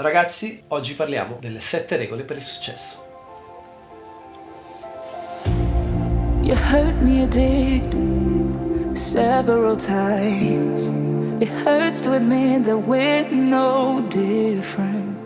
Ragazzi, oggi parliamo delle sette regole per il successo. You hurt me, you did several times. It hurts to admit that we're no different.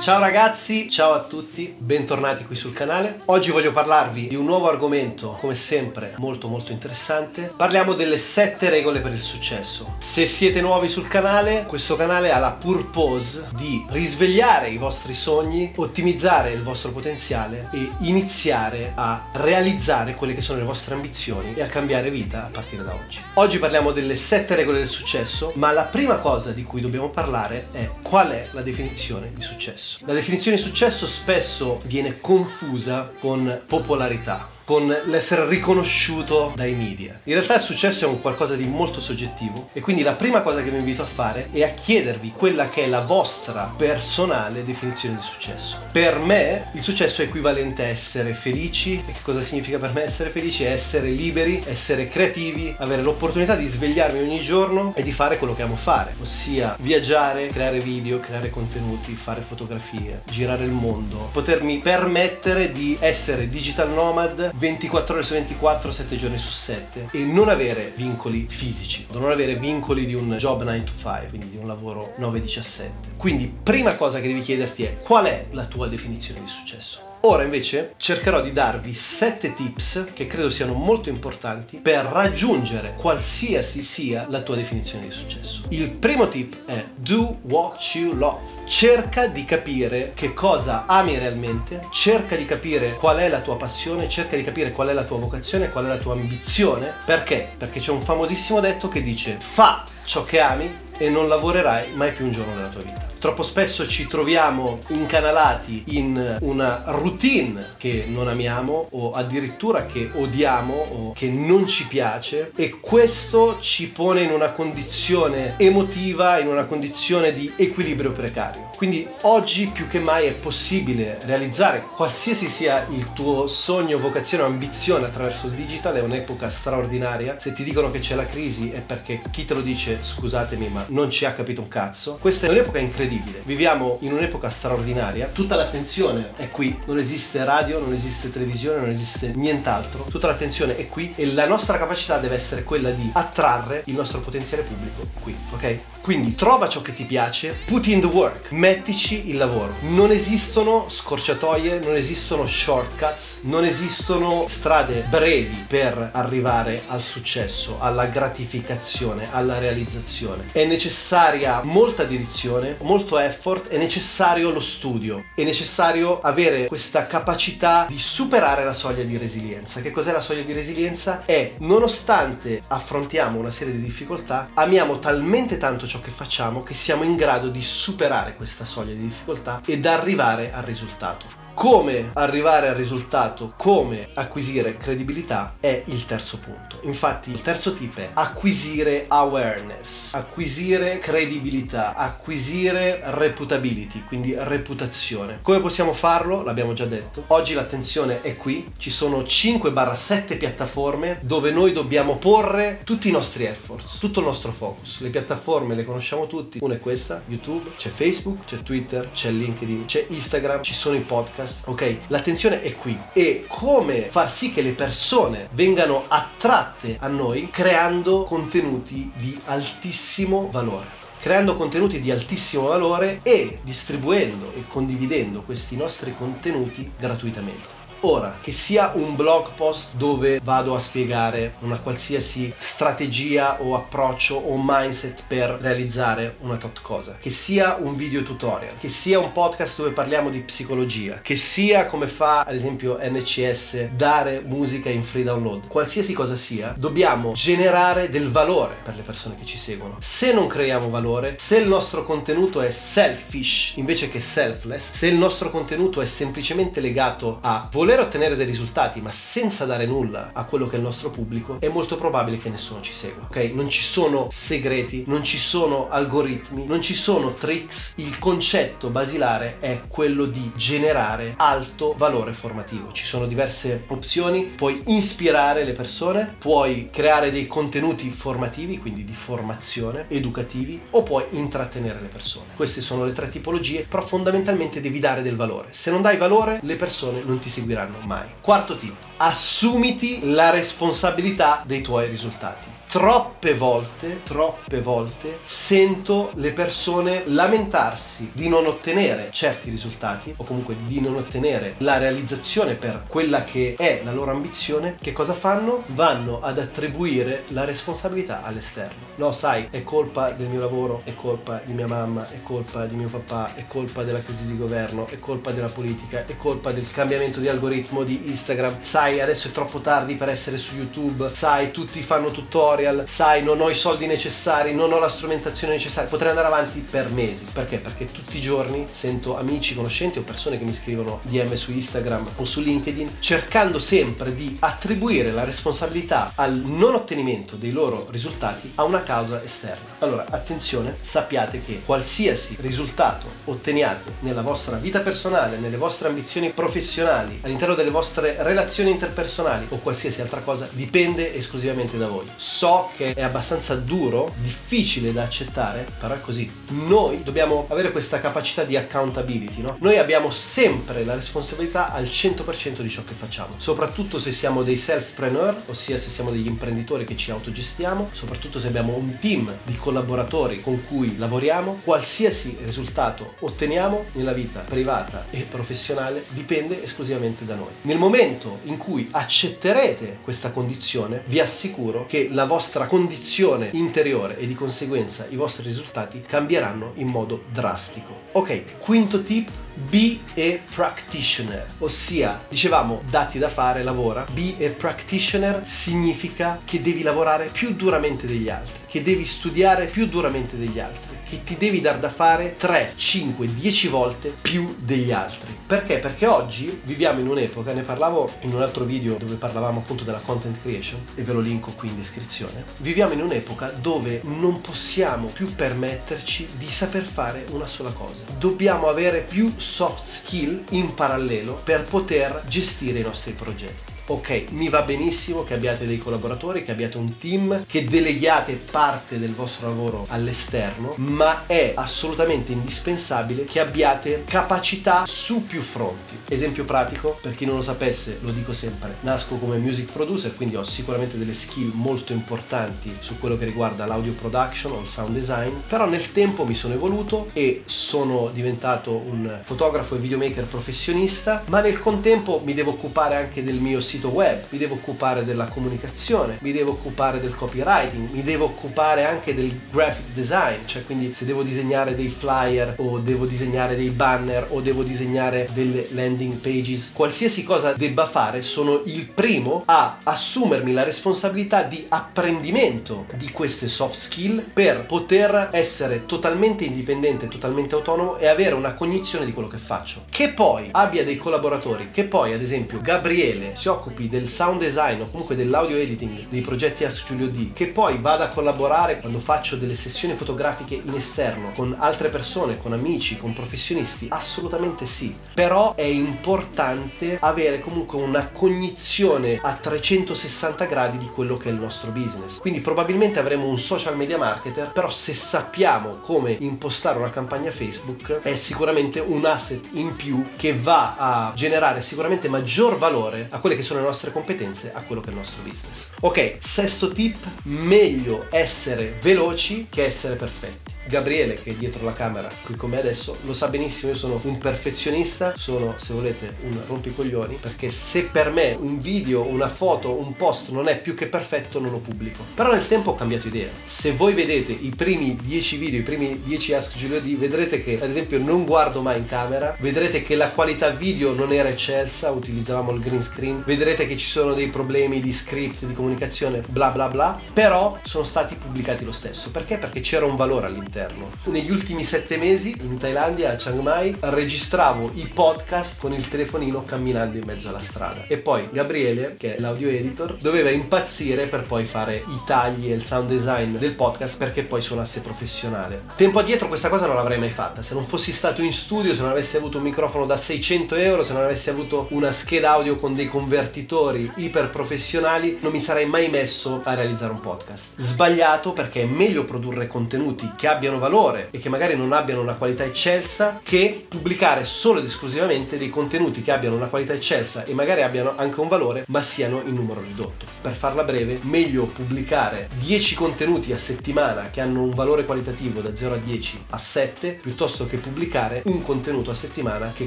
Ciao ragazzi, ciao a tutti, bentornati qui sul canale. Oggi voglio parlarvi di un nuovo argomento, come sempre, molto molto interessante. Parliamo delle 7 regole per il successo. Se siete nuovi sul canale, questo canale ha la purpose di risvegliare i vostri sogni, ottimizzare il vostro potenziale e iniziare a realizzare quelle che sono le vostre ambizioni e a cambiare vita a partire da oggi. Oggi parliamo delle 7 regole del successo, ma la prima cosa di cui dobbiamo parlare è qual è la definizione di successo successo. La definizione di successo spesso viene confusa con popolarità con l'essere riconosciuto dai media. In realtà il successo è un qualcosa di molto soggettivo e quindi la prima cosa che vi invito a fare è a chiedervi quella che è la vostra personale definizione di successo. Per me il successo è equivalente a essere felici e che cosa significa per me essere felici? È essere liberi, essere creativi, avere l'opportunità di svegliarmi ogni giorno e di fare quello che amo fare, ossia viaggiare, creare video, creare contenuti, fare fotografie, girare il mondo, potermi permettere di essere digital nomad 24 ore su 24, 7 giorni su 7 e non avere vincoli fisici, non avere vincoli di un job 9 to 5, quindi di un lavoro 9-17. Quindi prima cosa che devi chiederti è qual è la tua definizione di successo? Ora invece cercherò di darvi 7 tips che credo siano molto importanti per raggiungere qualsiasi sia la tua definizione di successo. Il primo tip è do what you love. Cerca di capire che cosa ami realmente, cerca di capire qual è la tua passione, cerca di capire qual è la tua vocazione, qual è la tua ambizione. Perché? Perché c'è un famosissimo detto che dice fa ciò che ami e non lavorerai mai più un giorno della tua vita. Troppo spesso ci troviamo incanalati in una routine che non amiamo o addirittura che odiamo o che non ci piace e questo ci pone in una condizione emotiva, in una condizione di equilibrio precario. Quindi oggi più che mai è possibile realizzare qualsiasi sia il tuo sogno, vocazione o ambizione attraverso il digital, è un'epoca straordinaria. Se ti dicono che c'è la crisi è perché chi te lo dice, scusatemi, ma non ci ha capito un cazzo. Questa è un'epoca incredibile. Viviamo in un'epoca straordinaria. Tutta l'attenzione è qui. Non esiste radio, non esiste televisione, non esiste nient'altro. Tutta l'attenzione è qui e la nostra capacità deve essere quella di attrarre il nostro potenziale pubblico qui, ok? Quindi trova ciò che ti piace, put in the work, mettici il lavoro. Non esistono scorciatoie, non esistono shortcuts, non esistono strade brevi per arrivare al successo, alla gratificazione, alla realizzazione. È necessaria molta dedizione, molto effort, è necessario lo studio, è necessario avere questa capacità di superare la soglia di resilienza. Che cos'è la soglia di resilienza? È nonostante affrontiamo una serie di difficoltà, amiamo talmente tanto ciò che facciamo che siamo in grado di superare questa soglia di difficoltà ed arrivare al risultato come arrivare al risultato, come acquisire credibilità è il terzo punto. Infatti il terzo tip è acquisire awareness, acquisire credibilità, acquisire reputability, quindi reputazione. Come possiamo farlo? L'abbiamo già detto. Oggi l'attenzione è qui, ci sono 5-7 piattaforme dove noi dobbiamo porre tutti i nostri efforts, tutto il nostro focus. Le piattaforme le conosciamo tutti, una è questa, YouTube, c'è Facebook, c'è Twitter, c'è LinkedIn, c'è Instagram, ci sono i podcast podcast, ok? L'attenzione è qui e come far sì che le persone vengano attratte a noi creando contenuti di altissimo valore creando contenuti di altissimo valore e distribuendo e condividendo questi nostri contenuti gratuitamente. Ora, che sia un blog post dove vado a spiegare una qualsiasi strategia o approccio o mindset per realizzare una tot cosa, che sia un video tutorial, che sia un podcast dove parliamo di psicologia, che sia come fa ad esempio NCS dare musica in free download, qualsiasi cosa sia, dobbiamo generare del valore per le persone che ci seguono. Se non creiamo valore, se il nostro contenuto è selfish invece che selfless, se il nostro contenuto è semplicemente legato a voler voler ottenere dei risultati ma senza dare nulla a quello che è il nostro pubblico, è molto probabile che nessuno ci segua. Ok? Non ci sono segreti, non ci sono algoritmi, non ci sono tricks. Il concetto basilare è quello di generare alto valore formativo. Ci sono diverse opzioni, puoi ispirare le persone, puoi creare dei contenuti formativi, quindi di formazione, educativi, o puoi intrattenere le persone. Queste sono le tre tipologie, però fondamentalmente devi dare del valore. Se non dai valore, le persone non ti seguiranno mai. Quarto tip, assumiti la responsabilità dei tuoi risultati troppe volte, troppe volte sento le persone lamentarsi di non ottenere certi risultati o comunque di non ottenere la realizzazione per quella che è la loro ambizione. Che cosa fanno? Vanno ad attribuire la responsabilità all'esterno. No, sai, è colpa del mio lavoro, è colpa di mia mamma, è colpa di mio papà, è colpa della crisi di governo, è colpa della politica, è colpa del cambiamento di algoritmo di Instagram. Sai, adesso è troppo tardi per essere su YouTube. Sai, tutti fanno tutorial tutorial, sai, non ho i soldi necessari, non ho la strumentazione necessaria, potrei andare avanti per mesi. Perché? Perché tutti i giorni sento amici, conoscenti o persone che mi scrivono DM su Instagram o su LinkedIn cercando sempre di attribuire la responsabilità al non ottenimento dei loro risultati a una causa esterna. Allora, attenzione, sappiate che qualsiasi risultato otteniate nella vostra vita personale, nelle vostre ambizioni professionali, all'interno delle vostre relazioni interpersonali o qualsiasi altra cosa dipende esclusivamente da voi. So so che è abbastanza duro, difficile da accettare, però è così. Noi dobbiamo avere questa capacità di accountability, no? Noi abbiamo sempre la responsabilità al 100% di ciò che facciamo, soprattutto se siamo dei self-preneur, ossia se siamo degli imprenditori che ci autogestiamo, soprattutto se abbiamo un team di collaboratori con cui lavoriamo, qualsiasi risultato otteniamo nella vita privata e professionale dipende esclusivamente da noi. Nel momento in cui accetterete questa condizione, vi assicuro che la vostra vostra condizione interiore e di conseguenza i vostri risultati cambieranno in modo drastico. Ok, quinto tip Be a practitioner, ossia dicevamo dati da fare, lavora. Be a practitioner significa che devi lavorare più duramente degli altri, che devi studiare più duramente degli altri che ti devi dar da fare 3, 5, 10 volte più degli altri. Perché? Perché oggi viviamo in un'epoca, ne parlavo in un altro video dove parlavamo appunto della content creation e ve lo linko qui in descrizione, viviamo in un'epoca dove non possiamo più permetterci di saper fare una sola cosa. Dobbiamo avere più soft skill in parallelo per poter gestire i nostri progetti ok, mi va benissimo che abbiate dei collaboratori, che abbiate un team, che deleghiate parte del vostro lavoro all'esterno, ma è assolutamente indispensabile che abbiate capacità su più fronti. Esempio pratico, per chi non lo sapesse, lo dico sempre, nasco come music producer, quindi ho sicuramente delle skill molto importanti su quello che riguarda l'audio production o il sound design, però nel tempo mi sono evoluto e sono diventato un fotografo e videomaker professionista, ma nel contempo mi devo occupare anche del mio sito sito web, mi devo occupare della comunicazione, mi devo occupare del copywriting, mi devo occupare anche del graphic design, cioè quindi se devo disegnare dei flyer o devo disegnare dei banner o devo disegnare delle landing pages, qualsiasi cosa debba fare, sono il primo a assumermi la responsabilità di apprendimento di queste soft skill per poter essere totalmente indipendente, totalmente autonomo e avere una cognizione di quello che faccio. Che poi abbia dei collaboratori, che poi ad esempio Gabriele si occupa occupi del sound design o comunque dell'audio editing dei progetti Ask Giulio D, che poi vada a collaborare quando faccio delle sessioni fotografiche in esterno con altre persone, con amici, con professionisti, assolutamente sì. Però è importante avere comunque una cognizione a 360 gradi di quello che è il nostro business. Quindi probabilmente avremo un social media marketer, però se sappiamo come impostare una campagna Facebook è sicuramente un asset in più che va a generare sicuramente maggior valore a quelle che sono le nostre competenze a quello che è il nostro business. Ok, sesto tip, meglio essere veloci che essere perfetti. Gabriele che è dietro la camera qui con me adesso lo sa benissimo io sono un perfezionista sono se volete un rompicoglioni perché se per me un video una foto un post non è più che perfetto non lo pubblico però nel tempo ho cambiato idea se voi vedete i primi 10 video i primi 10 Ask D vedrete che ad esempio non guardo mai in camera vedrete che la qualità video non era eccelsa utilizzavamo il green screen vedrete vedrete che ci sono dei problemi di script, di comunicazione, bla bla bla, però sono stati pubblicati lo stesso. Perché? Perché c'era un valore all'interno. Negli ultimi sette mesi in Thailandia, a Chiang Mai, registravo i podcast con il telefonino camminando in mezzo alla strada. E poi Gabriele, che è l'audio editor, doveva impazzire per poi fare i tagli e il sound design del podcast perché poi suonasse professionale. Tempo addietro questa cosa non l'avrei mai fatta. Se non fossi stato in studio, se non avessi avuto un microfono da 600 euro, se non avessi avuto una scheda audio con dei convertitori iper professionali, non mi sarei mai messo a realizzare un podcast. Sbagliato perché è meglio produrre contenuti che abbiano valore e che magari non abbiano una qualità eccelsa che pubblicare solo ed esclusivamente dei contenuti che abbiano una qualità eccelsa e magari abbiano anche un valore ma siano in numero ridotto. Per farla breve, meglio pubblicare 10 contenuti a settimana che hanno un valore qualitativo da 0 a 10 a 7 piuttosto che pubblicare un contenuto a settimana che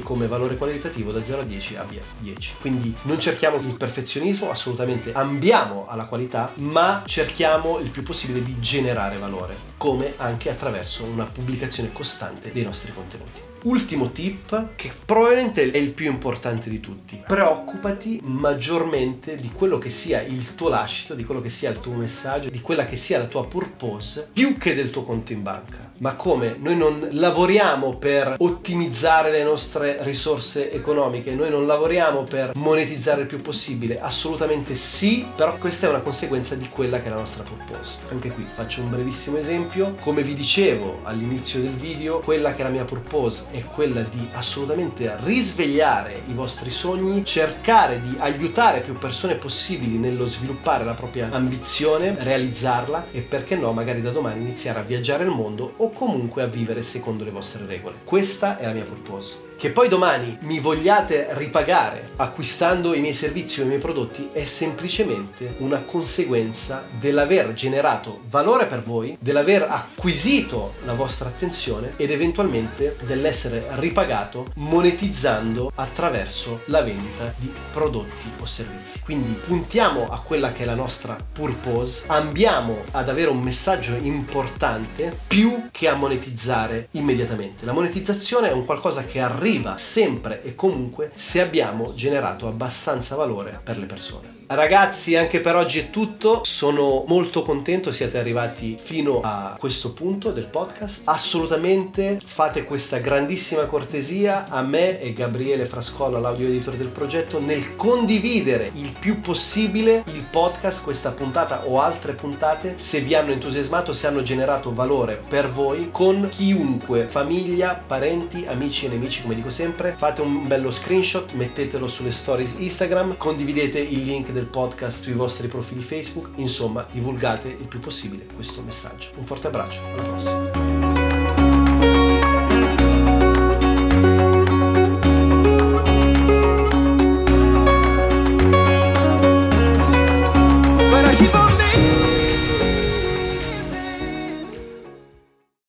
come valore qualitativo da 0 a 10 abbia 10. Quindi non cerchiamo il perfezionismo, assolutamente ambiamo alla qualità, ma cerchiamo il più possibile di generare valore, come anche attraverso una pubblicazione costante dei nostri contenuti. Ultimo tip, che probabilmente è il più importante di tutti. Preoccupati maggiormente di quello che sia il tuo lascito, di quello che sia il tuo messaggio, di quella che sia la tua purpose, più che del tuo conto in banca. Ma come? Noi non lavoriamo per ottimizzare le nostre risorse economiche, noi non lavoriamo per monetizzare il più possibile, assolutamente sì, però questa è una conseguenza di quella che è la nostra purpose. Anche qui faccio un brevissimo esempio, come vi dicevo all'inizio del video, quella che è la mia purpose è quella di assolutamente risvegliare i vostri sogni, cercare di aiutare più persone possibili nello sviluppare la propria ambizione, realizzarla e perché no, magari da domani iniziare a viaggiare il mondo o comunque a vivere secondo le vostre regole. Questa è la mia purpose. Che poi domani mi vogliate ripagare acquistando i miei servizi o i miei prodotti è semplicemente una conseguenza dell'aver generato valore per voi, dell'aver acquisito la vostra attenzione ed eventualmente dell'essere ripagato monetizzando attraverso la vendita di prodotti o servizi. Quindi puntiamo a quella che è la nostra purpose, ambiamo ad avere un messaggio importante più che a monetizzare immediatamente. La monetizzazione è un qualcosa che arriva arriva sempre e comunque se abbiamo generato abbastanza valore per le persone. Ragazzi, anche per oggi è tutto. Sono molto contento siate arrivati fino a questo punto del podcast. Assolutamente fate questa grandissima cortesia a me e Gabriele Frascola, l'audio editor del progetto, nel condividere il più possibile il podcast, questa puntata o altre puntate, se vi hanno entusiasmato, se hanno generato valore per voi con chiunque, famiglia, parenti, amici e nemici, come dico sempre. Fate un bello screenshot, mettetelo sulle stories Instagram, condividete il link del podcast sui vostri profili Facebook, insomma divulgate il più possibile questo messaggio. Un forte abbraccio, alla prossima.